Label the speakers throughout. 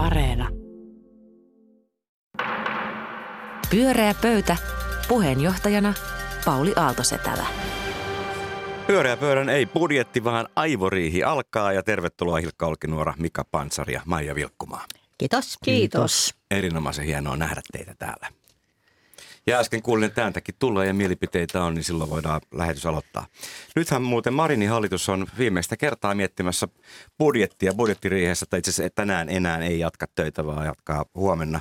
Speaker 1: Areena.
Speaker 2: Pyöreä pöytä. Puheenjohtajana Pauli Aaltosetälä.
Speaker 3: Pyöreä pöydän ei budjetti, vaan aivoriihi alkaa ja tervetuloa Hilkka Olkinuora, Mika Pansari ja Maija Vilkkumaa.
Speaker 4: Kiitos.
Speaker 1: Kiitos.
Speaker 3: Erinomaisen hienoa nähdä teitä täällä. Ja äsken kuulin, että ääntäkin tulee ja mielipiteitä on, niin silloin voidaan lähetys aloittaa. Nythän muuten Marinin hallitus on viimeistä kertaa miettimässä budjettia budjettiriihessä, tai itse asiassa tänään enää ei jatka töitä, vaan jatkaa huomenna.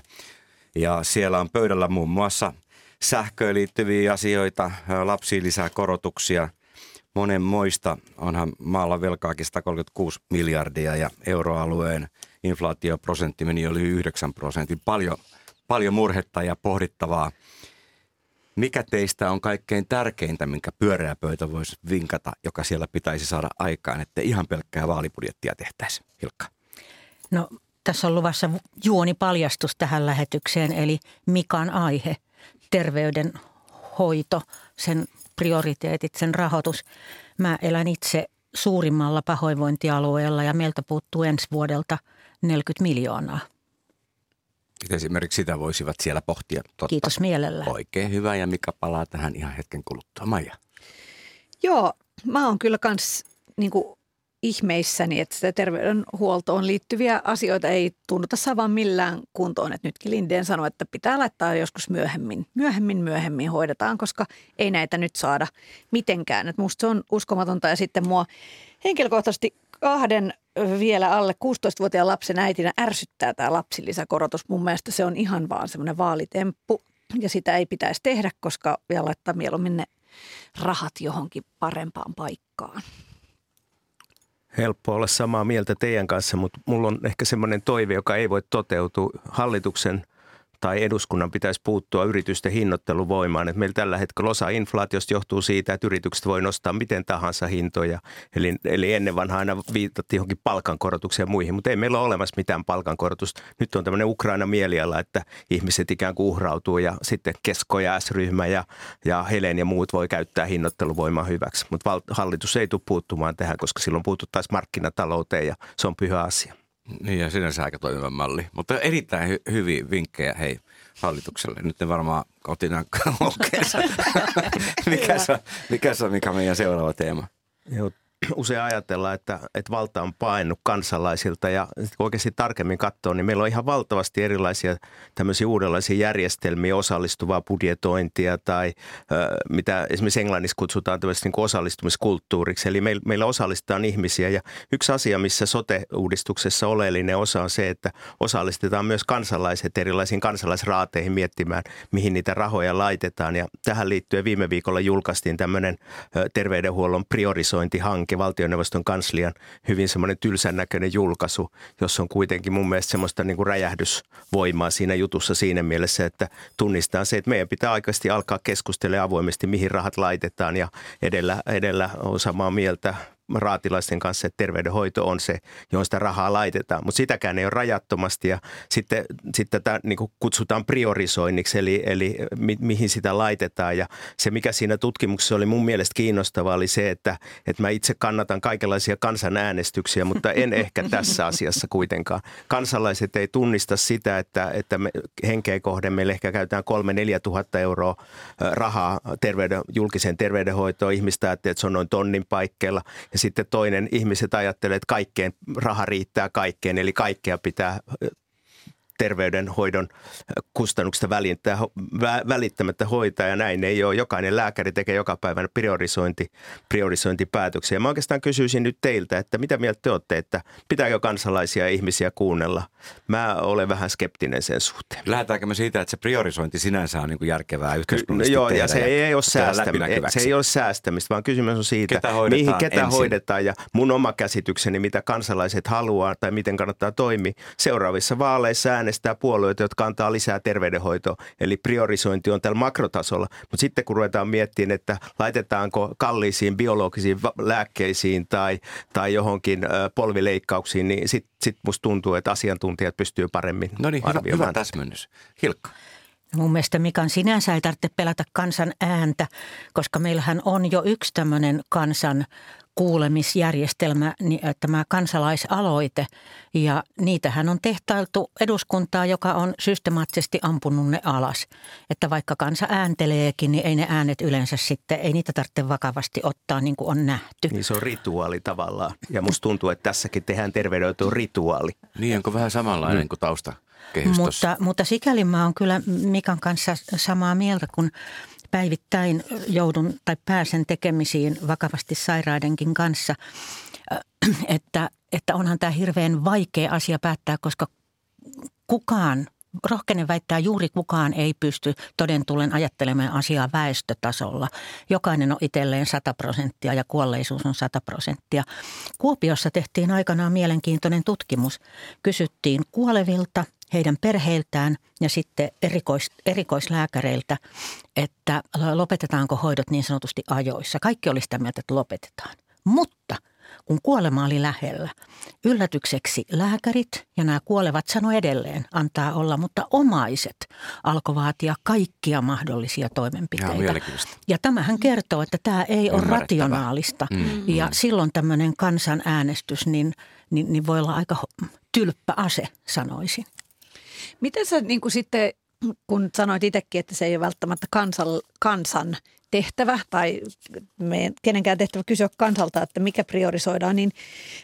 Speaker 3: Ja siellä on pöydällä muun muassa sähköön liittyviä asioita, lapsiin lisää korotuksia, monen moista. Onhan maalla velkaakin 136 miljardia ja euroalueen inflaatioprosentti meni yli 9 prosentin. Paljon, paljon murhetta ja pohdittavaa. Mikä teistä on kaikkein tärkeintä, minkä pyöreä pöytä voisi vinkata, joka siellä pitäisi saada aikaan, että ihan pelkkää vaalibudjettia tehtäisiin? Hilkka.
Speaker 4: No tässä on luvassa juoni paljastus tähän lähetykseen, eli Mikan aihe, terveydenhoito, sen prioriteetit, sen rahoitus. Mä elän itse suurimmalla pahoinvointialueella ja meiltä puuttuu ensi vuodelta 40 miljoonaa.
Speaker 3: Esimerkiksi sitä voisivat siellä pohtia. Totta.
Speaker 4: Kiitos mielellä.
Speaker 3: Oikein hyvä ja Mika palaa tähän ihan hetken kuluttua. Maija.
Speaker 5: Joo, mä oon kyllä kans niin ihmeissäni, että sitä terveydenhuoltoon liittyviä asioita ei tunnuta saavan millään kuntoon. Että nytkin Lindeen sanoi, että pitää laittaa joskus myöhemmin, myöhemmin, myöhemmin hoidetaan, koska ei näitä nyt saada mitenkään. Että musta se on uskomatonta ja sitten mua henkilökohtaisesti kahden vielä alle 16-vuotiaan lapsen äitinä ärsyttää tämä lapsilisäkorotus. Mun mielestä se on ihan vaan semmoinen vaalitemppu ja sitä ei pitäisi tehdä, koska vielä laittaa mieluummin ne rahat johonkin parempaan paikkaan
Speaker 6: helppo olla samaa mieltä teidän kanssa, mutta mulla on ehkä semmoinen toive, joka ei voi toteutua. Hallituksen tai eduskunnan pitäisi puuttua yritysten hinnoitteluvoimaan. Et meillä tällä hetkellä osa inflaatiosta johtuu siitä, että yritykset voi nostaa miten tahansa hintoja. Eli, eli ennen vanha aina viitattiin johonkin palkankorotukseen ja muihin, mutta ei meillä ole olemassa mitään palkankorotusta. Nyt on tämmöinen Ukraina mieliala, että ihmiset ikään kuin uhrautuu ja sitten Kesko ja S-ryhmä ja, ja Helen ja muut voi käyttää hinnoitteluvoimaa hyväksi. Mutta hallitus ei tule puuttumaan tähän, koska silloin puututtaisiin markkinatalouteen ja se on pyhä asia.
Speaker 3: Niin ja sinänsä aika toimiva malli. Mutta erittäin hy- hyviä vinkkejä hei hallitukselle. Nyt ne varmaan otin mikä, se, mikä se on, mikä meidän seuraava teema?
Speaker 6: Joo, usein ajatellaan, että, että valta on painut kansalaisilta ja kun oikeasti tarkemmin katsoo, niin meillä on ihan valtavasti erilaisia tämmöisiä uudenlaisia järjestelmiä, osallistuvaa budjetointia tai ö, mitä esimerkiksi Englannissa kutsutaan tämmöistä niin osallistumiskulttuuriksi. Eli meillä, meillä osallistetaan ihmisiä ja yksi asia, missä sote-uudistuksessa oleellinen osa on se, että osallistetaan myös kansalaiset erilaisiin kansalaisraateihin miettimään, mihin niitä rahoja laitetaan. Ja tähän liittyen viime viikolla julkaistiin tämmöinen terveydenhuollon priorisointihanke, hanke, valtioneuvoston kanslian hyvin semmoinen tylsän näköinen julkaisu, jossa on kuitenkin mun mielestä semmoista niin kuin räjähdysvoimaa siinä jutussa siinä mielessä, että tunnistaa se, että meidän pitää aikaisesti alkaa keskustella avoimesti, mihin rahat laitetaan ja edellä, edellä on samaa mieltä raatilaisten kanssa, että terveydenhoito on se, johon sitä rahaa laitetaan. Mutta sitäkään ei ole rajattomasti ja sitten, sitten tätä niin kutsutaan priorisoinniksi, eli, eli mi, mihin sitä laitetaan. Ja se, mikä siinä tutkimuksessa oli mun mielestä kiinnostavaa, oli se, että, että mä itse kannatan kaikenlaisia kansanäänestyksiä, mutta en ehkä tässä asiassa kuitenkaan. Kansalaiset ei tunnista sitä, että, että me, henkeä kohden meille ehkä käytetään 3-4 tuhatta euroa rahaa terveyden, julkiseen terveydenhoitoon. Ihmistä että se on noin tonnin paikkeilla. Ja sitten toinen ihmiset ajattelee, että kaikkeen raha riittää kaikkeen, eli kaikkea pitää terveydenhoidon kustannuksista välittää, välittämättä hoitaa ja näin ei ole. Jokainen lääkäri tekee joka päivänä priorisointi, priorisointipäätöksiä. Mä oikeastaan kysyisin nyt teiltä, että mitä mieltä te olette, että pitääkö kansalaisia ja ihmisiä kuunnella? Mä olen vähän skeptinen sen suhteen.
Speaker 3: Lähdetäänkö me siitä, että se priorisointi sinänsä on niin kuin järkevää yhteiskunnallisesti
Speaker 6: Joo, ja se ei, ole säästämistä, se ei ole säästämistä, vaan kysymys on siitä, ketä hoidetaan mihin ketä ensin. hoidetaan. Ja mun oma käsitykseni, mitä kansalaiset haluaa tai miten kannattaa toimia seuraavissa vaaleissa äänestää puolueita, jotka antaa lisää terveydenhoitoa. Eli priorisointi on tällä makrotasolla. Mutta sitten kun ruvetaan miettimään, että laitetaanko kalliisiin biologisiin lääkkeisiin tai, tai johonkin polvileikkauksiin, niin sitten sit musta tuntuu, että asiantuntijat pystyy paremmin
Speaker 3: No niin, hyvä, hyvä täsmennys. Hilkka.
Speaker 4: Mun mielestä Mikan sinänsä ei tarvitse pelätä kansan ääntä, koska meillähän on jo yksi tämmöinen kansan kuulemisjärjestelmä, tämä kansalaisaloite. Ja niitähän on tehtailtu eduskuntaa, joka on systemaattisesti ampunut ne alas. Että vaikka kansa äänteleekin, niin ei ne äänet yleensä sitten, ei niitä tarvitse vakavasti ottaa niin kuin on nähty.
Speaker 6: Niin se on rituaali tavallaan. Ja musta tuntuu, että tässäkin tehdään terveydenhoito rituaali.
Speaker 3: Niin, onko vähän samanlainen mm. kuin tausta?
Speaker 4: Mutta, mutta sikäli mä oon kyllä Mikan kanssa samaa mieltä, kun päivittäin joudun tai pääsen tekemisiin vakavasti sairaidenkin kanssa, äh, että, että onhan tämä hirveän vaikea asia päättää, koska kukaan rohkenen väittää, juuri kukaan ei pysty todentullen ajattelemaan asiaa väestötasolla. Jokainen on itselleen 100 prosenttia ja kuolleisuus on 100 prosenttia. Kuopiossa tehtiin aikanaan mielenkiintoinen tutkimus. Kysyttiin kuolevilta – heidän perheiltään ja sitten erikois, erikoislääkäreiltä, että lopetetaanko hoidot niin sanotusti ajoissa. Kaikki oli sitä mieltä, että lopetetaan. Mutta kun kuolema oli lähellä, yllätykseksi lääkärit ja nämä kuolevat sano edelleen antaa olla, mutta omaiset alkoi vaatia kaikkia mahdollisia toimenpiteitä. Ja tämähän kertoo, että tämä ei ole rationaalista. Mm. Ja silloin tämmöinen kansanäänestys niin, niin, niin voi olla aika tylppä ase, sanoisin.
Speaker 5: Miten sä niin kuin sitten, kun sanoit itsekin, että se ei ole välttämättä kansan, kansan tehtävä tai meidän kenenkään tehtävä kysyä kansalta, että mikä priorisoidaan, niin,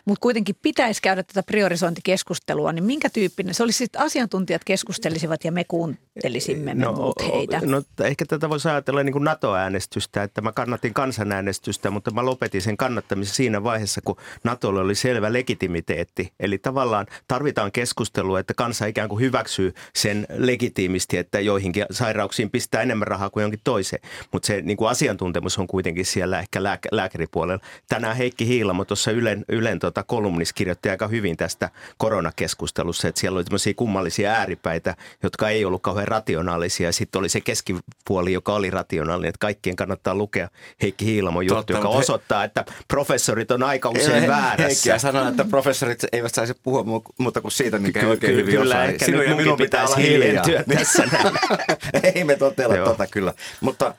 Speaker 5: mutta kuitenkin pitäisi käydä tätä priorisointikeskustelua, niin minkä tyyppinen? Se olisi sitten asiantuntijat keskustelisivat ja me kuuntelisimme no, muut heitä.
Speaker 6: No ehkä tätä voisi ajatella niin kuin NATO-äänestystä, että mä kannatin kansanäänestystä, mutta mä lopetin sen kannattamisen siinä vaiheessa, kun NATOlla oli selvä legitimiteetti. Eli tavallaan tarvitaan keskustelua, että kansa ikään kuin hyväksyy sen legitiimisti, että joihinkin sairauksiin pistää enemmän rahaa kuin jonkin toiseen. Mutta se niin niin kuin asiantuntemus on kuitenkin siellä ehkä lääk- lääkäripuolella. Tänään Heikki Hiilamo tuossa Ylen, Ylen tota kolumnissa kirjoitti aika hyvin tästä koronakeskustelussa, että siellä oli tämmöisiä kummallisia ääripäitä, jotka ei ollut kauhean rationaalisia. Sitten oli se keskipuoli, joka oli rationaalinen, että kaikkien kannattaa lukea Heikki Hiilamo juttu, Totta, joka osoittaa, että professorit on aika usein he, väärässä.
Speaker 3: Heikki sanoi, että professorit eivät saisi puhua muuta kuin siitä, mikä ky- oikein hyvin
Speaker 6: kyllä,
Speaker 3: osaa.
Speaker 6: Ehkä Sinun ja minun pitää olla hiljaa.
Speaker 3: tässä ei me totella tota kyllä. Mutta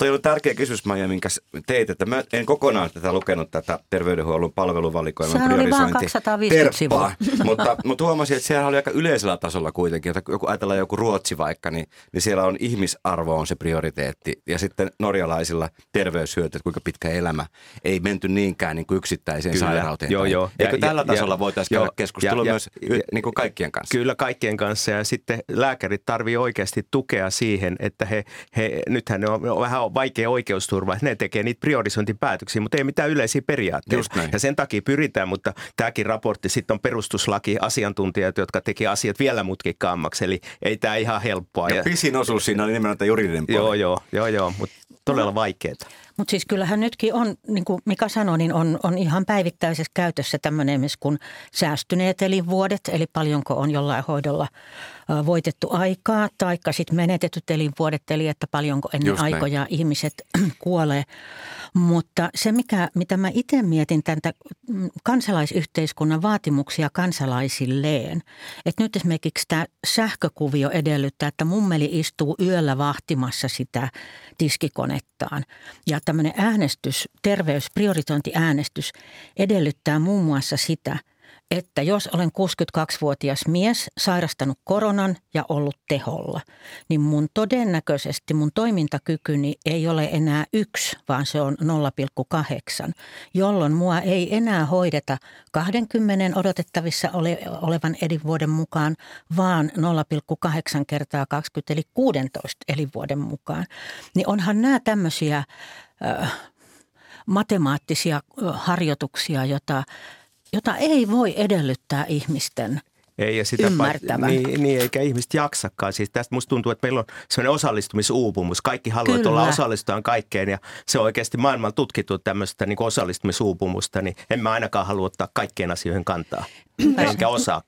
Speaker 3: Toi oli tärkeä kysymys, Maija, minkä teit, että mä en kokonaan tätä lukenut tätä terveydenhuollon palveluvalikoiman
Speaker 4: Sehän oli vain 250 sivua.
Speaker 3: mutta, mutta huomasin, että siellä oli aika yleisellä tasolla kuitenkin, että joku ajatellaan joku Ruotsi vaikka, niin, niin siellä on ihmisarvo on se prioriteetti. Ja sitten norjalaisilla terveyshyötyt, kuinka pitkä elämä, ei menty niinkään niin kuin yksittäiseen kyllä. sairauteen. Joo, joo. Eikö ja, tällä ja, tasolla voitaisiin käydä keskustelua ja, myös ja, niin kuin kaikkien kanssa?
Speaker 6: Kyllä kaikkien kanssa ja sitten lääkärit tarvii oikeasti tukea siihen, että he, he nythän ne on vähän vaikea oikeusturva. Ne tekee niitä priorisointipäätöksiä, mutta ei mitään yleisiä periaatteita. Ja sen takia pyritään, mutta tämäkin raportti sitten on perustuslaki asiantuntijat, jotka teki asiat vielä mutkikkaammaksi. Eli ei tämä ihan helppoa.
Speaker 3: Ja, ja pisin osuus siinä oli nimenomaan juridinen
Speaker 6: puoli. Joo, joo, joo, joo mutta todella vaikeaa.
Speaker 4: Mutta siis kyllähän nytkin on, niin kuin Mika sanoi, niin on, on ihan päivittäisessä käytössä tämmöinen kuin säästyneet elinvuodet, eli paljonko on jollain hoidolla voitettu aikaa, taikka sitten menetetyt elinvuodet, eli että paljonko ennen Just aikoja näin. ihmiset kuolee. Mutta se, mikä, mitä mä itse mietin tämän mm, kansalaisyhteiskunnan vaatimuksia kansalaisilleen, että nyt esimerkiksi tämä sähkökuvio edellyttää, että mummeli istuu yöllä vahtimassa sitä tiskikonettaan. Ja tämmöinen äänestys, terveysprioritointiäänestys edellyttää muun muassa sitä – että jos olen 62-vuotias mies, sairastanut koronan ja ollut teholla, niin mun todennäköisesti mun toimintakykyni ei ole enää yksi, vaan se on 0,8, jolloin mua ei enää hoideta 20 odotettavissa ole, olevan elinvuoden mukaan, vaan 0,8 kertaa 20 eli 16 elinvuoden mukaan. Niin onhan nämä tämmöisiä äh, matemaattisia harjoituksia, jota jota ei voi edellyttää ihmisten ei, ja sitä ymmärtävän.
Speaker 6: Niin, niin, eikä ihmiset jaksakaan. Siis tästä musta tuntuu, että meillä on sellainen osallistumisuupumus. Kaikki haluaa, että ollaan osallistutaan kaikkeen ja se on oikeasti maailmalla tutkittu tämmöistä niin osallistumisuupumusta, niin en mä ainakaan halua ottaa kaikkien asioihin kantaa. Enkä osaa.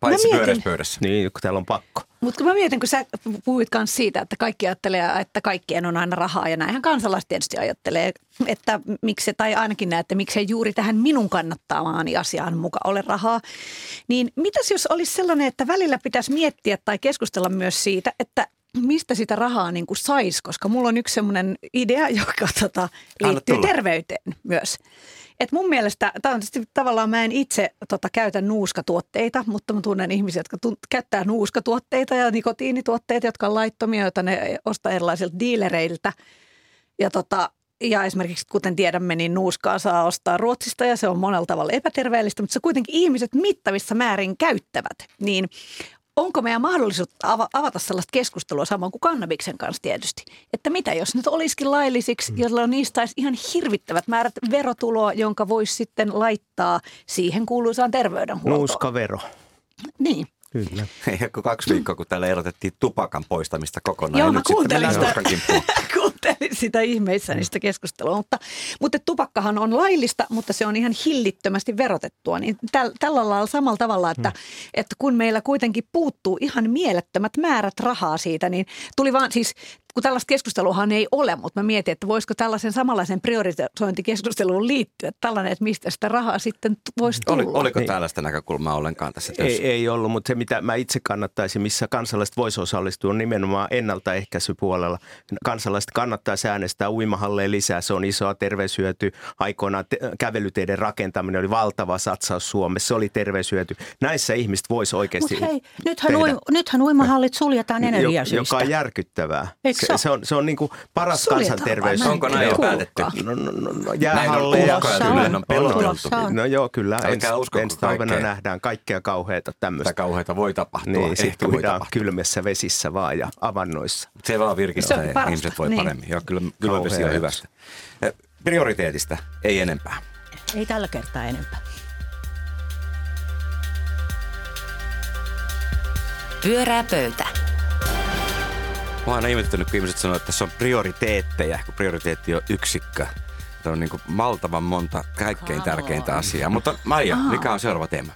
Speaker 3: Paitsi pöydässä pöydässä.
Speaker 6: Niin, kun täällä on pakko.
Speaker 5: Mutta kun mä mietin, kun sä puhuit myös siitä, että kaikki ajattelee, että kaikkien on aina rahaa ja näinhän kansalaiset tietysti ajattelee, että miksi, tai ainakin näin, että miksei juuri tähän minun kannattamaani asiaan mukaan ole rahaa. Niin mitäs jos olisi sellainen, että välillä pitäisi miettiä tai keskustella myös siitä, että mistä sitä rahaa niin kuin saisi, koska mulla on yksi semmoinen idea, joka tota, liittyy terveyteen myös. Et mun mielestä, tämä on tietysti tavallaan, mä en itse tota, käytä nuuskatuotteita, mutta mä tunnen ihmisiä, jotka tunt, käyttää nuuskatuotteita ja nikotiinituotteita, jotka on laittomia, joita ne ostaa erilaisilta diilereiltä. Ja tota, ja esimerkiksi kuten tiedämme, niin nuuskaa saa ostaa Ruotsista ja se on monella tavalla epäterveellistä, mutta se kuitenkin ihmiset mittavissa määrin käyttävät. Niin onko meidän mahdollisuutta ava- avata sellaista keskustelua samoin kuin kannabiksen kanssa tietysti, että mitä jos nyt olisikin laillisiksi, jolloin niistä olisi ihan hirvittävät määrät verotuloa, jonka voisi sitten laittaa siihen kuuluisaan terveydenhuoltoon.
Speaker 6: Nuuskavero.
Speaker 5: Niin.
Speaker 6: Kyllä.
Speaker 3: Ei ole kuin kaksi viikkoa, kun täällä erotettiin tupakan poistamista kokonaan.
Speaker 5: Joo, mä
Speaker 3: nyt sitten
Speaker 5: kuuntelin sitä. Kuuntelin sitä ihmeissäni sitä keskustelua, mutta, mutta tupakkahan on laillista, mutta se on ihan hillittömästi verotettua. Niin täl, tällä lailla samalla tavalla, että, että kun meillä kuitenkin puuttuu ihan mielettömät määrät rahaa siitä, niin tuli vaan siis, kun tällaista keskusteluahan ei ole, mutta mä mietin, että voisiko tällaisen samanlaisen priorisointikeskusteluun liittyä tällainen, että mistä sitä rahaa sitten voisi tulla.
Speaker 3: Oli, oliko
Speaker 6: Niin.
Speaker 3: tällaista näkökulmaa ollenkaan tässä työssä?
Speaker 6: Ei, ei ollut, mutta se mitä mä itse kannattaisin, missä kansalaiset voisi osallistua, on nimenomaan ennaltaehkäisypuolella. Kansalaiset kannattaisi äänestää uimahalleen lisää, se on isoa terveyshyöty. Aikoinaan te- kävelyteiden rakentaminen oli valtava satsaus Suomessa, se oli terveyshyöty. Näissä ihmiset voisi oikeasti
Speaker 4: Mutta hei, nythän,
Speaker 6: tehdä.
Speaker 4: ui, nythän uimahallit suljetaan energiasyistä.
Speaker 6: Joka on järkyttävää.
Speaker 4: Eikö
Speaker 6: Se,
Speaker 4: se
Speaker 6: on, se on niin kuin paras
Speaker 5: Suljetaan
Speaker 6: kansanterveys.
Speaker 3: Onko näin jo päätetty?
Speaker 6: No, no, no, no, jäähalleja.
Speaker 3: näin on
Speaker 4: on.
Speaker 3: peloteltu.
Speaker 6: No joo, kyllä.
Speaker 3: Älkää
Speaker 6: Ensi, talvena nähdään kaikkea kauheita tämmöistä.
Speaker 3: kauheita voi tapahtua.
Speaker 6: Niin, sitten kylmissä vesissä vaan ja avannoissa.
Speaker 3: Se vaan virkistää ja ihmiset voi
Speaker 5: niin.
Speaker 3: paremmin. Joo, kyllä kylmä vesi on hyvästä. Eh, Prioriteetista, ei enempää.
Speaker 4: Ei tällä kertaa enempää.
Speaker 2: Pyörää pöytä.
Speaker 3: Mä oon aina ihmetyttänyt, kun ihmiset sanoo, että tässä on prioriteetteja, kun prioriteetti on yksikkö. Se on niin kuin valtavan monta kaikkein tärkeintä asiaa. Mutta Maija, mikä on seuraava teema?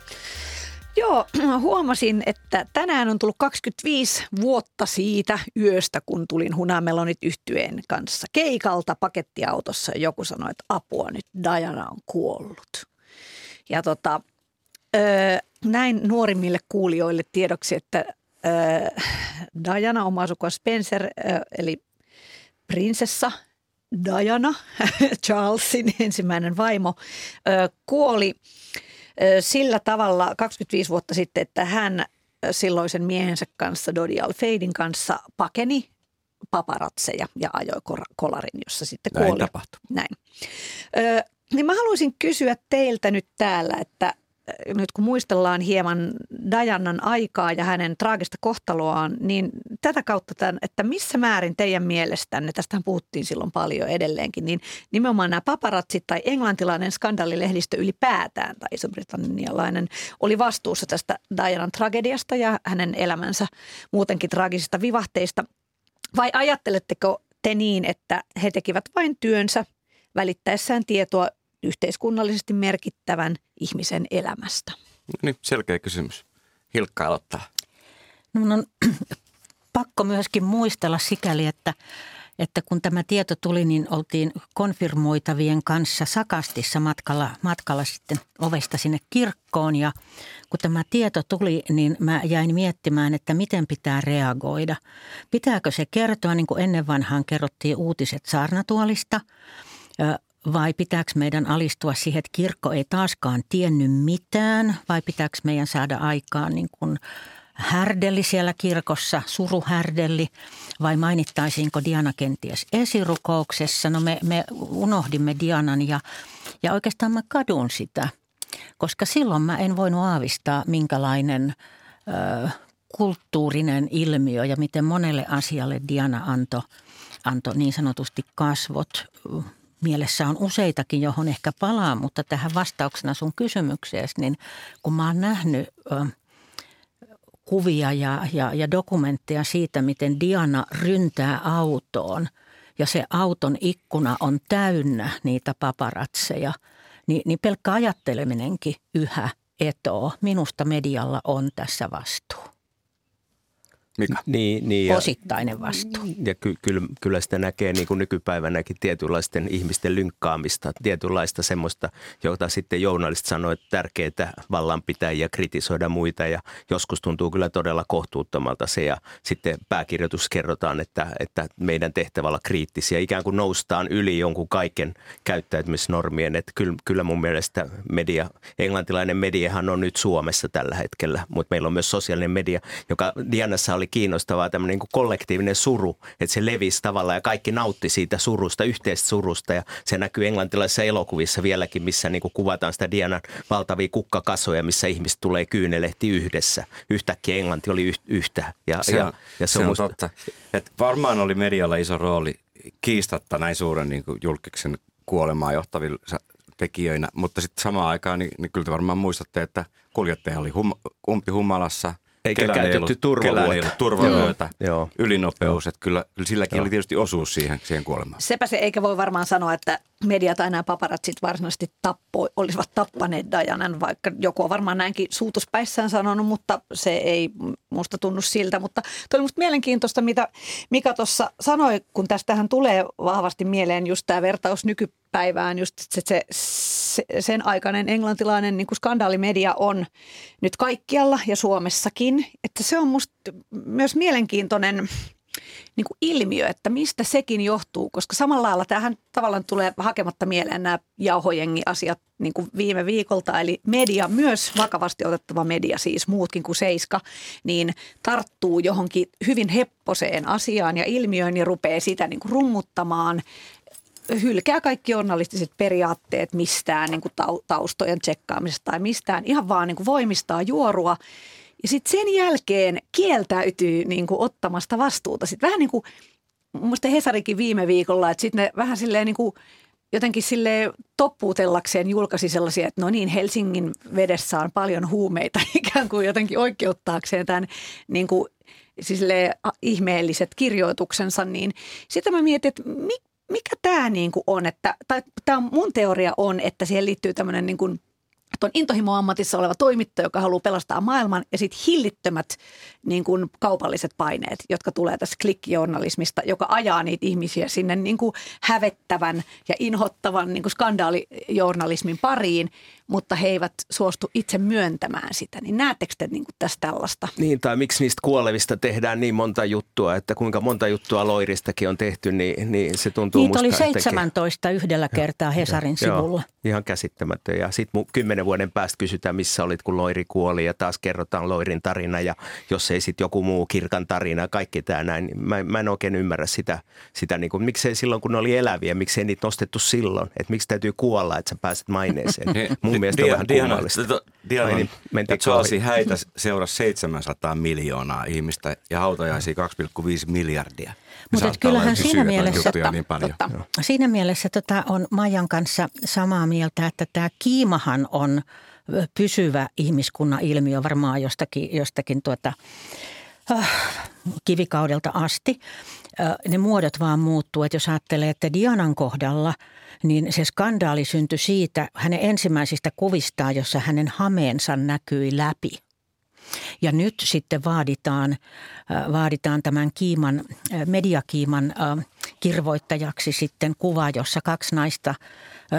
Speaker 5: Joo, huomasin, että tänään on tullut 25 vuotta siitä yöstä, kun tulin Hunamelonit yhtyeen kanssa keikalta pakettiautossa. Ja joku sanoi, että apua nyt, Diana on kuollut. Ja tota, öö, näin nuorimmille kuulijoille tiedoksi, että Diana, oma sukua Spencer, eli prinsessa Diana, Charlesin ensimmäinen vaimo, kuoli sillä tavalla 25 vuotta sitten, että hän silloisen miehensä kanssa, Dodi Al-Feidin kanssa, pakeni paparatseja ja ajoi kolarin, jossa sitten
Speaker 3: Näin
Speaker 5: kuoli.
Speaker 3: tapahtui.
Speaker 5: Näin. Ö, niin mä haluaisin kysyä teiltä nyt täällä, että nyt kun muistellaan hieman Dajannan aikaa ja hänen traagista kohtaloaan, niin tätä kautta, tämän, että missä määrin teidän mielestänne, tästähän puhuttiin silloin paljon edelleenkin, niin nimenomaan nämä paparatsit tai englantilainen skandaalilehdistö ylipäätään tai iso-britannialainen oli vastuussa tästä Dianan tragediasta ja hänen elämänsä muutenkin traagisista vivahteista. Vai ajatteletteko te niin, että he tekivät vain työnsä välittäessään tietoa yhteiskunnallisesti merkittävän ihmisen elämästä?
Speaker 3: Niin, selkeä kysymys. Hilkka aloittaa.
Speaker 4: No, mun on pakko myöskin muistella sikäli, että, että kun tämä tieto tuli, niin oltiin konfirmoitavien kanssa Sakastissa matkalla, matkalla sitten ovesta sinne kirkkoon. Ja kun tämä tieto tuli, niin mä jäin miettimään, että miten pitää reagoida. Pitääkö se kertoa, niin kuin ennen vanhaan kerrottiin uutiset saarnatuolista, vai pitääkö meidän alistua siihen, että kirkko ei taaskaan tiennyt mitään, vai pitääkö meidän saada aikaan niin kuin härdelli siellä kirkossa, suruhärdelli, vai mainittaisiinko Diana kenties esirukouksessa? No me, me unohdimme Dianan ja, ja oikeastaan mä kadun sitä, koska silloin mä en voinut aavistaa, minkälainen ö, kulttuurinen ilmiö ja miten monelle asialle Diana antoi anto niin sanotusti kasvot. Mielessä on useitakin, johon ehkä palaa, mutta tähän vastauksena sun kysymykseesi, niin kun mä oon nähnyt ö, kuvia ja, ja, ja dokumentteja siitä, miten Diana ryntää autoon ja se auton ikkuna on täynnä niitä paparatseja, niin, niin pelkkä ajatteleminenkin yhä etoo. Minusta medialla on tässä vastuu.
Speaker 3: Mika?
Speaker 6: Niin, niin ja,
Speaker 4: Osittainen vastuu.
Speaker 6: ja ky, kyllä, kyllä sitä näkee niin kuin nykypäivänäkin tietynlaisten ihmisten lynkkaamista, tietynlaista semmoista, jota sitten journalistit sanoo, että tärkeää vallanpitäjiä kritisoida muita ja joskus tuntuu kyllä todella kohtuuttomalta se ja sitten pääkirjoitus kerrotaan, että, että meidän tehtävä olla kriittisiä, ikään kuin noustaan yli jonkun kaiken käyttäytymisnormien, että kyllä, kyllä mun mielestä media, englantilainen mediahan on nyt Suomessa tällä hetkellä, mutta meillä on myös sosiaalinen media, joka Dianassa oli kiinnostavaa tämmöinen niin kuin kollektiivinen suru, että se levisi tavallaan ja kaikki nautti siitä surusta, yhteistä surusta ja se näkyy englantilaisissa elokuvissa vieläkin, missä niin kuin kuvataan sitä Dianan valtavia kukkakasoja, missä ihmiset tulee kyynelehti yhdessä. Yhtäkkiä Englanti oli yh- yhtä. Ja,
Speaker 3: Se
Speaker 6: ja,
Speaker 3: on,
Speaker 6: ja
Speaker 3: se on
Speaker 6: musta-
Speaker 3: totta. Et varmaan oli medialla iso rooli kiistatta näin suuren niin kuin julkiksen kuolemaan johtavilla tekijöinä, mutta sitten samaan aikaan niin, niin kyllä te varmaan muistatte, että kuljettaja oli hum, umpi humalassa.
Speaker 6: Eikä
Speaker 3: kellään ei
Speaker 6: käytetty
Speaker 3: ollut-
Speaker 6: turvavyötä.
Speaker 3: kellään ei ollut turvavyötä,
Speaker 6: Joo, joo.
Speaker 3: ylinopeus, että kyllä, kyllä silläkin
Speaker 6: Joo.
Speaker 3: oli tietysti osuus siihen, siihen kuolemaan.
Speaker 5: Sepä se, eikä voi varmaan sanoa, että mediat tai nämä paparazzit varsinaisesti tappo, olisivat tappaneet Dianan, vaikka joku on varmaan näinkin suutuspäissään sanonut, mutta se ei musta tunnu siltä. Mutta toi oli musta mielenkiintoista, mitä Mika tuossa sanoi, kun tästähän tulee vahvasti mieleen just tämä vertaus nykypäivään, just se, se, se sen aikainen englantilainen niin skandaalimedia on nyt kaikkialla ja Suomessakin. Että se on musta myös mielenkiintoinen niin kuin ilmiö, että mistä sekin johtuu, koska samalla lailla tähän tavallaan tulee hakematta mieleen nämä jauhojengi-asiat niin kuin viime viikolta, eli media, myös vakavasti otettava media, siis muutkin kuin Seiska, niin tarttuu johonkin hyvin hepposeen asiaan ja ilmiöön ja rupeaa sitä niin kuin rummuttamaan hylkää kaikki journalistiset periaatteet mistään niin kuin tau- taustojen tsekkaamisesta tai mistään, ihan vaan niin kuin voimistaa juorua. Ja sitten sen jälkeen kieltäytyy niin kuin ottamasta vastuuta. Sitten vähän niin kuin, mielestä Hesarikin viime viikolla, että sitten ne vähän silleen niin kuin jotenkin sille toppuutellakseen julkaisi sellaisia, että no niin, Helsingin vedessä on paljon huumeita ikään kuin jotenkin oikeuttaakseen tämän niin kuin, siis ihmeelliset kirjoituksensa, niin sitten mä mietin, että mi, mikä tämä niin kuin on, että, tai tämä mun teoria on, että siihen liittyy tämmöinen niin kuin että on intohimoammatissa oleva toimittaja, joka haluaa pelastaa maailman ja sitten hillittömät niin kuin kaupalliset paineet, jotka tulee tässä klikkijournalismista, joka ajaa niitä ihmisiä sinne niin kuin hävettävän ja inhottavan niin kuin skandaalijournalismin pariin, mutta he eivät suostu itse myöntämään sitä. Niin näettekö te niin kuin tässä tällaista?
Speaker 6: Niin, tai miksi niistä kuolevista tehdään niin monta juttua, että kuinka monta juttua Loiristakin on tehty, niin, niin se tuntuu
Speaker 4: Niitä oli
Speaker 6: musta jotenkin-
Speaker 4: 17 yhdellä kertaa Hesarin sivulla.
Speaker 6: Joo, ihan käsittämätön. Ja sitten kymmenen vuoden päästä kysytään, missä olit, kun Loiri kuoli ja taas kerrotaan Loirin tarina ja jos ei sitten joku muu kirkan tarina, kaikki tämä näin. niin Mä, mä en oikein ymmärrä sitä, sitä niin kuin, miksei silloin, kun ne oli eläviä, miksei niitä nostettu silloin. Että miksi täytyy kuolla, että sä pääset maineeseen. Mun mielestä on vähän kummallista.
Speaker 3: Diana,
Speaker 6: niin,
Speaker 3: Charlesin häitä seurasi 700 miljoonaa ihmistä ja hautajaisia 2,5 miljardia.
Speaker 4: Mutta et kyllähän siinä mielessä-
Speaker 3: juttuja niin paljon.
Speaker 5: Totta.
Speaker 4: Siinä mielessä tota on Majan kanssa samaa mieltä, että tämä kiimahan on pysyvä ihmiskunnan ilmiö varmaan jostakin, jostakin tuota, äh, kivikaudelta asti. Äh, ne muodot vaan muuttuu. Että jos ajattelee, että Dianan kohdalla niin se skandaali syntyi siitä hänen ensimmäisistä kuvistaan, jossa hänen hameensa näkyi läpi. Ja nyt sitten vaaditaan, äh, vaaditaan tämän kiiman, äh, mediakiiman äh, kirvoittajaksi sitten kuva, jossa kaksi naista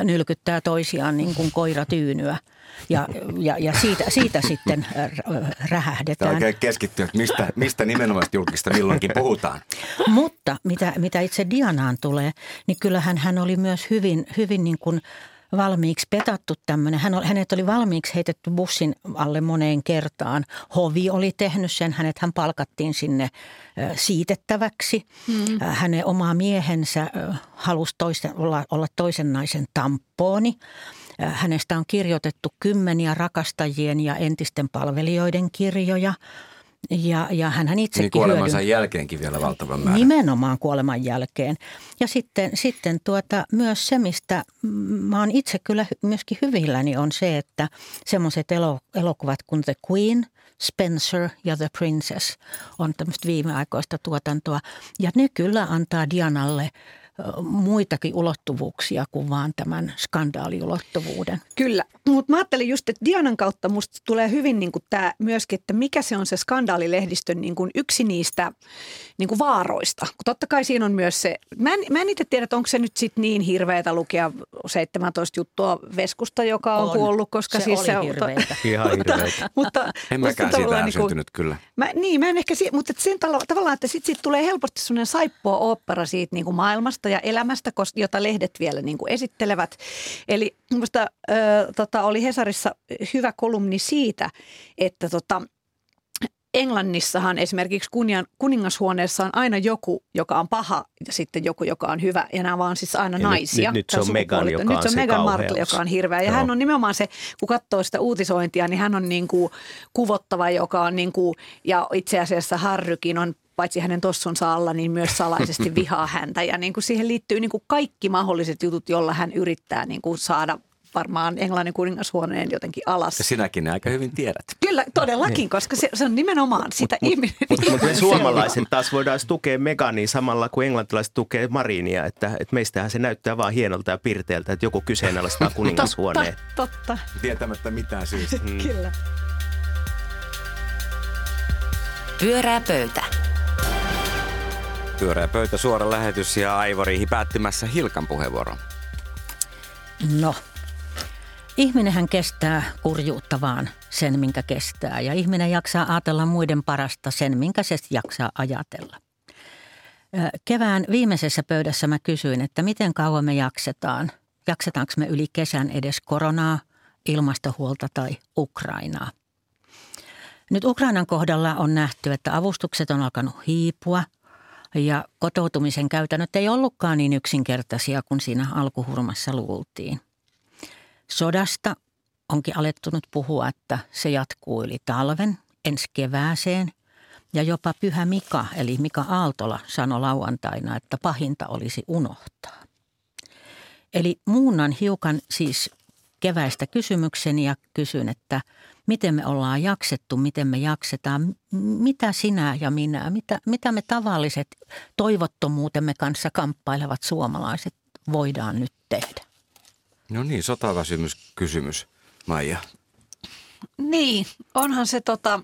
Speaker 4: nylkyttää toisiaan niin kuin koiratyynyä. Ja, ja, ja siitä, siitä sitten äh,
Speaker 3: Tämä
Speaker 4: rähähdetään.
Speaker 3: oikein keskittyy, että mistä, mistä nimenomaan julkista milloinkin puhutaan.
Speaker 4: Mutta mitä, mitä itse Dianaan tulee, niin kyllähän hän oli myös hyvin, hyvin niin kuin valmiiksi petattu tämmöinen. Hän, hänet oli valmiiksi heitetty bussin alle moneen kertaan. Hovi oli tehnyt sen, hänet hän palkattiin sinne siitettäväksi. Mm. Hänen oma miehensä halusi toisen, olla, olla toisen naisen tampooni. Hänestä on kirjoitettu kymmeniä rakastajien ja entisten palvelijoiden kirjoja. Ja, ja hän itsekin
Speaker 3: Niin kuolemansa
Speaker 4: hyödyn-
Speaker 3: jälkeenkin vielä valtavan määrän.
Speaker 4: Nimenomaan kuoleman jälkeen. Ja sitten, sitten tuota, myös se, mistä mä oon itse kyllä myöskin hyvilläni, on se, että semmoiset elo, elokuvat kuin The Queen, Spencer ja The Princess on tämmöistä viimeaikoista tuotantoa. Ja ne kyllä antaa Dianalle muitakin ulottuvuuksia kuin vaan tämän skandaaliulottuvuuden.
Speaker 5: Kyllä, mutta mä ajattelin just, että Dianan kautta musta tulee hyvin niin tämä myöskin, että mikä se on se skandaalilehdistön niin kuin yksi niistä niin kuin vaaroista. Kun totta kai siinä on myös se, mä en, mä en itse tiedä, että onko se nyt sitten niin hirveätä lukea 17 juttua Veskusta, joka on, on. kuollut, koska
Speaker 4: se
Speaker 5: siis
Speaker 4: oli
Speaker 5: se on...
Speaker 4: hirveitä.
Speaker 6: Ihan hirveitä.
Speaker 5: mutta,
Speaker 3: En mäkään siitä
Speaker 5: tavallaan
Speaker 3: ärsyntynyt kyllä.
Speaker 5: Mä, niin, mä en ehkä, si- mutta sen talo- tavallaan, että sitten sit tulee helposti sellainen saippua opera siitä niin kuin maailmasta ja elämästä, kos- jota lehdet vielä niin kuin esittelevät. Eli minusta äh, tota, oli Hesarissa hyvä kolumni siitä, että tota, Englannissahan esimerkiksi kunnian, kuningashuoneessa on aina joku, joka on paha ja sitten joku, joka on hyvä. Ja nämä vaan siis aina
Speaker 6: Ja
Speaker 5: naisia.
Speaker 6: nyt- nyt se on
Speaker 5: sukupuolita.
Speaker 6: joka
Speaker 5: Nyt
Speaker 6: on
Speaker 5: se on
Speaker 6: kauheus.
Speaker 5: Markle, joka on hirveä. Ja
Speaker 6: Joo.
Speaker 5: hän on nimenomaan se, kun katsoo sitä uutisointia, niin hän on niin kuin kuvottava, joka on niin kuin, ja itse asiassa Harrykin on paitsi hänen tossunsa alla, niin myös salaisesti vihaa häntä. Ja niin kuin siihen liittyy niin kuin kaikki mahdolliset jutut, jolla hän yrittää niin kuin saada varmaan Englannin kuningashuoneen jotenkin alas.
Speaker 3: Ja sinäkin ne aika hyvin tiedät.
Speaker 5: Kyllä, todellakin, koska se, se on nimenomaan sitä ihminen.
Speaker 6: Mutta mut me suomalaiset taas voidaan tukea Megania samalla kuin englantilaiset tukee Marinia, että, että meistähän se näyttää vaan hienolta ja pirteältä, että joku kyseenalaistaa kuningashuoneen.
Speaker 5: Totta, totta.
Speaker 3: Tietämättä mitään syystä.
Speaker 5: Mm. Kyllä.
Speaker 2: Pyörää pöytä.
Speaker 3: Pyöreä pöytä, suora lähetys ja Aivoriihi päättymässä Hilkan puheenvuoro.
Speaker 4: No, ihminenhän kestää kurjuutta vaan sen, minkä kestää. Ja ihminen jaksaa ajatella muiden parasta sen, minkä se jaksaa ajatella. Kevään viimeisessä pöydässä mä kysyin, että miten kauan me jaksetaan. Jaksetaanko me yli kesän edes koronaa, ilmastohuolta tai Ukrainaa. Nyt Ukrainan kohdalla on nähty, että avustukset on alkanut hiipua ja kotoutumisen käytännöt ei ollutkaan niin yksinkertaisia kuin siinä alkuhurmassa luultiin. Sodasta onkin alettu nyt puhua, että se jatkuu yli talven, ensi kevääseen ja jopa Pyhä Mika eli Mika Aaltola sanoi lauantaina, että pahinta olisi unohtaa. Eli muunnan hiukan siis keväistä kysymykseni ja kysyn, että miten me ollaan jaksettu, miten me jaksetaan, mitä sinä ja minä, mitä, mitä me tavalliset toivottomuutemme kanssa kamppailevat suomalaiset voidaan nyt tehdä.
Speaker 3: No niin, sotaväsymys kysymys, Maija.
Speaker 5: Niin, onhan se tota,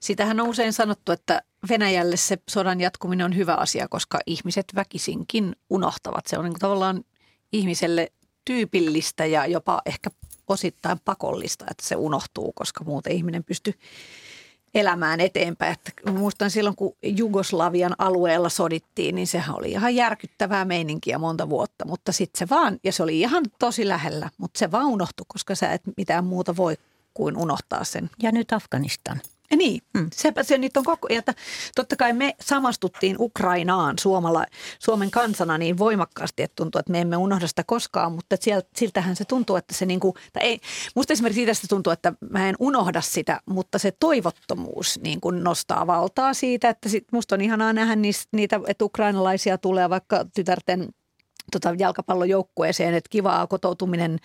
Speaker 5: sitähän on usein sanottu, että Venäjälle se sodan jatkuminen on hyvä asia, koska ihmiset väkisinkin unohtavat. Se on niin tavallaan ihmiselle tyypillistä ja jopa ehkä osittain pakollista, että se unohtuu, koska muuten ihminen pystyy elämään eteenpäin. Että muistan silloin, kun Jugoslavian alueella sodittiin, niin sehän oli ihan järkyttävää meininkiä monta vuotta, mutta sitten se vaan, ja se oli ihan tosi lähellä, mutta se vaan unohtui, koska sä et mitään muuta voi kuin unohtaa sen.
Speaker 4: Ja nyt Afganistan.
Speaker 5: Ja niin, mm. sepä se nyt on koko ajan. Totta kai me samastuttiin Ukrainaan Suomalla, Suomen kansana niin voimakkaasti, että tuntuu, että me emme unohda sitä koskaan, mutta sieltä, siltähän se tuntuu, että se niin kuin, tai ei, musta esimerkiksi siitä tuntuu, että mä en unohda sitä, mutta se toivottomuus niin kuin nostaa valtaa siitä, että sit musta on ihanaa nähdä niitä, että ukrainalaisia tulee vaikka tytärten tota, jalkapallojoukkueeseen, että kivaa kotoutuminen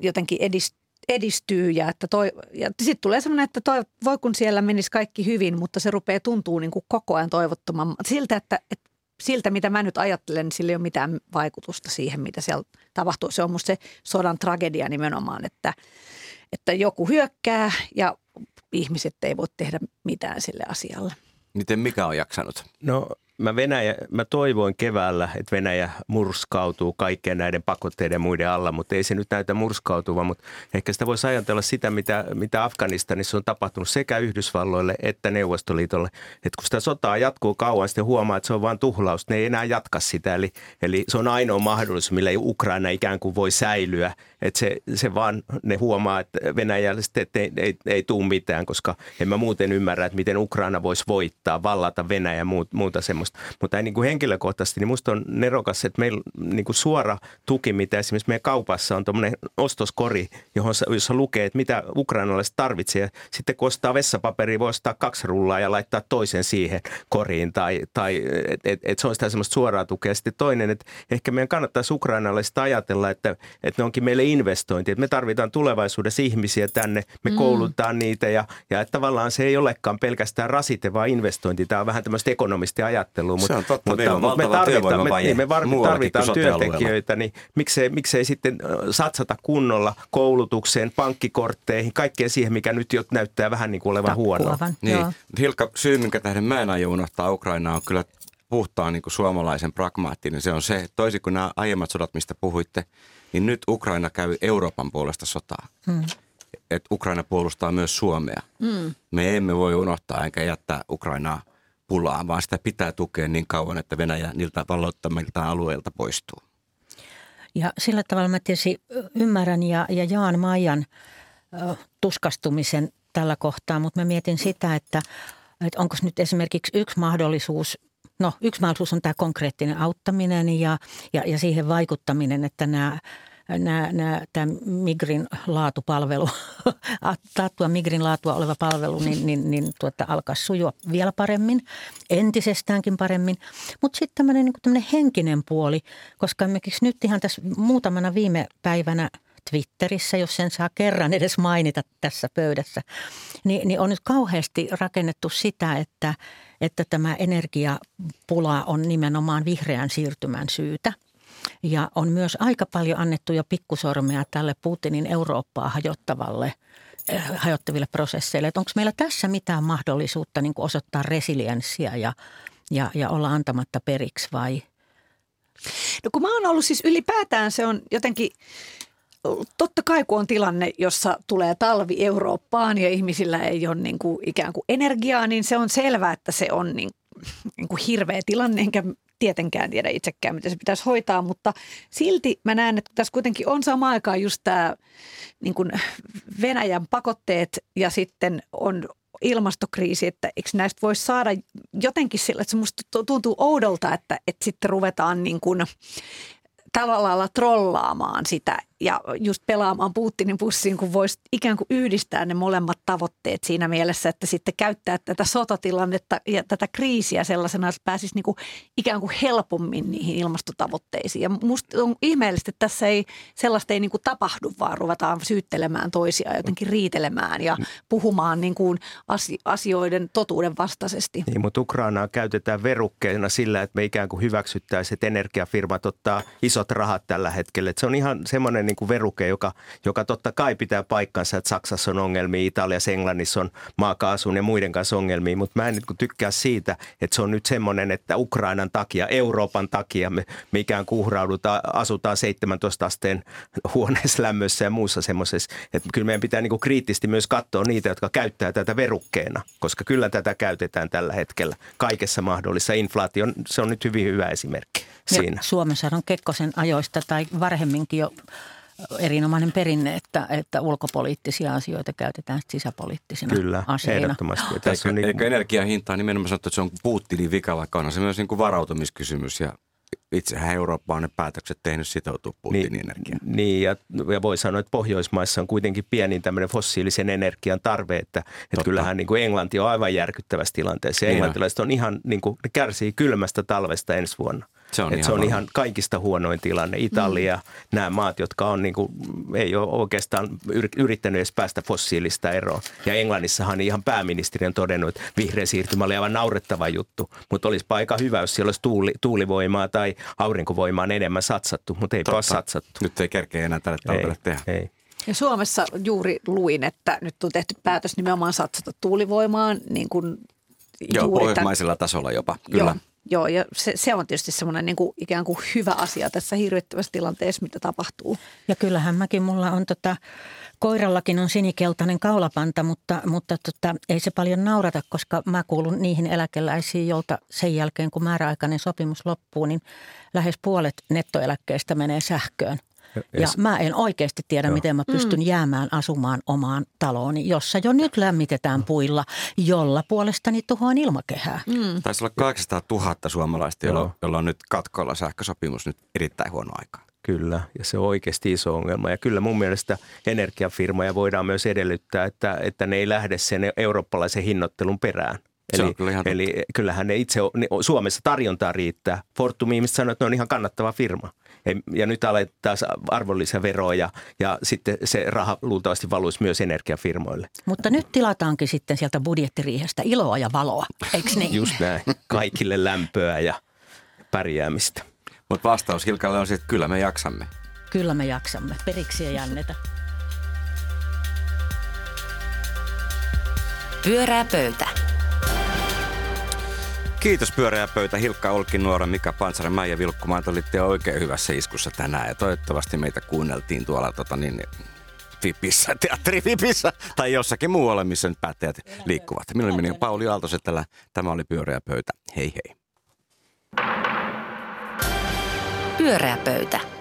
Speaker 5: jotenkin edistyy edistyy ja, että toi, ja sitten tulee semmoinen, että toi, voi kun siellä menisi kaikki hyvin, mutta se rupeaa tuntuu niin kuin koko ajan toivottoman siltä, että, että siltä mitä mä nyt ajattelen, niin sillä ei ole mitään vaikutusta siihen, mitä siellä tapahtuu. Se on musta se sodan tragedia nimenomaan, että, että joku hyökkää ja ihmiset ei voi tehdä mitään sille asialle.
Speaker 3: Miten mikä on jaksanut?
Speaker 6: No mä, Venäjä, mä toivoin keväällä, että Venäjä murskautuu kaikkien näiden pakotteiden muiden alla, mutta ei se nyt näytä murskautuvan. Mutta ehkä sitä voisi ajatella sitä, mitä, mitä Afganistanissa on tapahtunut sekä Yhdysvalloille että Neuvostoliitolle. Että kun sitä sotaa jatkuu kauan, sitten huomaa, että se on vain tuhlaus. Ne ei enää jatka sitä. Eli, eli se on ainoa mahdollisuus, millä Ukraina ikään kuin voi säilyä. Että se, se vaan, ne huomaa, että Venäjällä sitten, että ei, ei, ei tule mitään, koska en mä muuten ymmärrä, että miten Ukraina voisi voittaa, vallata Venäjä ja muuta semmoista. Mutta niin kuin henkilökohtaisesti, niin musta on nerokas, että meillä niin kuin suora tuki, mitä esimerkiksi meidän kaupassa on tuommoinen ostoskori, johon, jossa lukee, että mitä ukrainalaiset tarvitsee. Ja sitten kun ostaa vessapaperia, voi ostaa kaksi rullaa ja laittaa toisen siihen koriin. Tai, tai että et, et se on sitä semmoista suoraa tukea. Sitten toinen, että ehkä meidän kannattaisi ukrainalaisista ajatella, että, että ne onkin meille investointi. Että me tarvitaan tulevaisuudessa ihmisiä tänne, me mm. koulutetaan niitä ja, ja että tavallaan se ei olekaan pelkästään rasite, vaan investointi. Tämä on vähän tämmöistä ekonomistiajattelua.
Speaker 3: Se on totta,
Speaker 6: mutta, mutta me tarvitaan, me, niin, me var, tarvitaan työntekijöitä, niin miksei, miksei sitten satsata kunnolla koulutukseen, pankkikortteihin, kaikkeen siihen, mikä nyt jo näyttää vähän niin kuin olevan huonoa.
Speaker 3: Niin.
Speaker 4: joo.
Speaker 3: Hilkka, syy, minkä tähden mä en aio unohtaa Ukrainaa, on kyllä puhtaan niin kuin suomalaisen pragmaattinen. Se on se, toisin kuin nämä aiemmat sodat, mistä puhuitte, niin nyt Ukraina käy Euroopan puolesta sotaa. Hmm. Että Ukraina puolustaa myös Suomea. Hmm. Me emme voi unohtaa enkä jättää Ukrainaa pulaan, vaan sitä pitää tukea niin kauan, että Venäjä niiltä valloittamilta alueilta poistuu.
Speaker 4: Ja sillä tavalla mä tietysti ymmärrän ja, ja jaan Maijan ö, tuskastumisen tällä kohtaa, mutta mä mietin sitä, että, että onko nyt esimerkiksi yksi mahdollisuus, no yksi mahdollisuus on tämä konkreettinen auttaminen ja, ja, ja siihen vaikuttaminen, että nämä Nämä, nämä, tämä Migrin laatupalvelu, taattua Migrin laatua oleva palvelu, niin, niin, niin tuota, alkaa sujua vielä paremmin, entisestäänkin paremmin. Mutta sitten tämmöinen niin tämmöinen henkinen puoli, koska esimerkiksi nyt ihan tässä muutamana viime päivänä Twitterissä, jos sen saa kerran edes mainita tässä pöydässä, niin, niin on nyt kauheasti rakennettu sitä, että, että tämä energiapula on nimenomaan vihreän siirtymän syytä. Ja on myös aika paljon annettu jo pikkusormea tälle Putinin Eurooppaa hajottavalle eh, hajottaville prosesseille. Onko meillä tässä mitään mahdollisuutta niin osoittaa resilienssiä ja, ja, ja olla antamatta periksi vai?
Speaker 5: No kun mä oon ollut siis ylipäätään se on jotenkin, totta kai kun on tilanne, jossa tulee talvi Eurooppaan ja ihmisillä ei ole niin kuin ikään kuin energiaa, niin se on selvää, että se on niin, niin kuin hirveä tilanne, enkä tietenkään tiedä itsekään, miten se pitäisi hoitaa, mutta silti mä näen, että tässä kuitenkin on samaan aikaan just tämä niin kuin Venäjän pakotteet ja sitten on ilmastokriisi, että eikö näistä voisi saada jotenkin sillä, että se musta tuntuu oudolta, että, että sitten ruvetaan niin kuin lailla trollaamaan sitä ja just pelaamaan Putinin pussiin, kun voisi ikään kuin yhdistää ne molemmat tavoitteet siinä mielessä, että sitten käyttää tätä sotatilannetta ja tätä kriisiä sellaisena, että pääsisi niin kuin ikään kuin helpommin niihin ilmastotavoitteisiin. Ja musta on ihmeellistä, että tässä ei sellaista ei niin kuin tapahdu, vaan ruvetaan syyttelemään toisia jotenkin riitelemään ja puhumaan niin kuin asioiden totuuden vastaisesti.
Speaker 6: Niin, mutta Ukrainaa käytetään verukkeena sillä, että me ikään kuin hyväksyttäisiin, että energiafirmat ottaa isot rahat tällä hetkellä. Että se on ihan semmoinen niin kuin veruke, joka, joka totta kai pitää paikkansa, että Saksassa on ongelmia, Italiassa, Englannissa on maakaasun ja muiden kanssa ongelmia, mutta mä en niin kuin tykkää siitä, että se on nyt semmoinen, että Ukrainan takia, Euroopan takia me, me ikään kuin uhraudutaan, asutaan 17 asteen huoneessa lämmössä ja muussa semmoisessa. Että kyllä meidän pitää niin kuin kriittisesti myös katsoa niitä, jotka käyttää tätä verukkeena, koska kyllä tätä käytetään tällä hetkellä kaikessa mahdollisessa. Inflaatio, se on nyt hyvin hyvä esimerkki siinä.
Speaker 4: Ja Suomessa on Kekkosen ajoista tai varhemminkin jo erinomainen perinne, että, että ulkopoliittisia asioita käytetään sisäpoliittisina
Speaker 6: Kyllä,
Speaker 4: aseina.
Speaker 6: ehdottomasti. Ja
Speaker 3: Eikö,
Speaker 6: tässä on niin,
Speaker 3: eikö energian hintaa nimenomaan sanottu, että se on Putinin vika, vaikka onhan se myös niin kuin varautumiskysymys ja itsehän Eurooppa on ne päätökset tehnyt sitoutua Putinin
Speaker 6: niin,
Speaker 3: energiaan.
Speaker 6: Niin, ja, ja voi sanoa, että Pohjoismaissa on kuitenkin pienin tämmöinen fossiilisen energian tarve, että, että kyllähän niin kuin Englanti on aivan järkyttävässä tilanteessa.
Speaker 3: Niin on.
Speaker 6: englantilaiset on ihan, niin kuin, ne kärsii kylmästä talvesta ensi vuonna.
Speaker 3: Se on
Speaker 6: Et
Speaker 3: ihan
Speaker 6: se on
Speaker 3: varma.
Speaker 6: ihan kaikista huonoin tilanne. Italia, mm. nämä maat, jotka on niin kuin, ei ole oikeastaan yr- yrittänyt edes päästä fossiilista eroon. Ja Englannissahan ihan pääministeri on todennut, että vihreä siirtymä oli aivan naurettava juttu. Mutta olisi aika hyvä, jos siellä olisi tuuli, tuulivoimaa tai aurinkovoimaan enemmän satsattu, mutta ei ole satsattu.
Speaker 3: Nyt ei kerkeä enää tälle talvelle tehdä.
Speaker 6: ei.
Speaker 5: Ja Suomessa juuri luin, että nyt on tehty päätös nimenomaan satsata tuulivoimaan niin kuin
Speaker 3: Joo,
Speaker 5: juuri tämän-
Speaker 3: pohjoismaisella tasolla jopa, kyllä.
Speaker 5: Joo, joo, ja se, se on tietysti semmoinen niin kuin, ikään kuin hyvä asia tässä hirvittävässä tilanteessa, mitä tapahtuu.
Speaker 4: Ja kyllähän mäkin, mulla on tota, koirallakin on sinikeltainen kaulapanta, mutta, mutta tota, ei se paljon naurata, koska mä kuulun niihin eläkeläisiin, jolta sen jälkeen kun määräaikainen sopimus loppuu, niin lähes puolet nettoeläkkeestä menee sähköön.
Speaker 6: Ja-
Speaker 4: Ja mä en oikeasti tiedä, miten mä pystyn jäämään asumaan omaan talooni, jossa jo nyt lämmitetään puilla, jolla puolestani tuhoan ilmakehää.
Speaker 5: Mm.
Speaker 3: Taisi olla 800 000 suomalaista, jolla,
Speaker 6: Joo.
Speaker 3: jolla on nyt katkoilla sähkösopimus nyt erittäin huono aika.
Speaker 6: Kyllä, ja se on oikeasti iso ongelma. Ja kyllä mun mielestä energiafirmoja voidaan myös edellyttää, että, että ne ei lähde sen eurooppalaisen hinnoittelun perään.
Speaker 3: Se
Speaker 6: Eli,
Speaker 3: kyllä totta.
Speaker 6: eli kyllähän ne itse, ne, Suomessa tarjontaa riittää. Fortum ihmiset sanoo, että ne on ihan kannattava firma. Ja nyt aletaan arvonlisäveroa ja, ja sitten se raha luultavasti valuisi myös energiafirmoille.
Speaker 4: Mutta nyt tilataankin sitten sieltä budjettiriihestä iloa ja valoa, eikö niin?
Speaker 6: Just näin. Kaikille lämpöä ja pärjäämistä.
Speaker 3: Mutta vastaus Hilkalle on se, että kyllä me jaksamme.
Speaker 4: Kyllä me jaksamme. Periksi ei anneta.
Speaker 2: Pyörää pöytä.
Speaker 3: Kiitos pyöreä pöytä Hilkka Olkinuora, Mika Pantsari, Maija Vilkkumaan. Te olitte oikein hyvässä iskussa tänään ja toivottavasti meitä kuunneltiin tuolla tota, niin, Fipissä, teatteri Fipissä tai jossakin muualla, missä nyt päättäjät liikkuvat. Minun nimeni on Pauli Aaltosetälä. Tämä oli Pyöreä pöytä. Hei hei.
Speaker 2: Pyöreä pöytä.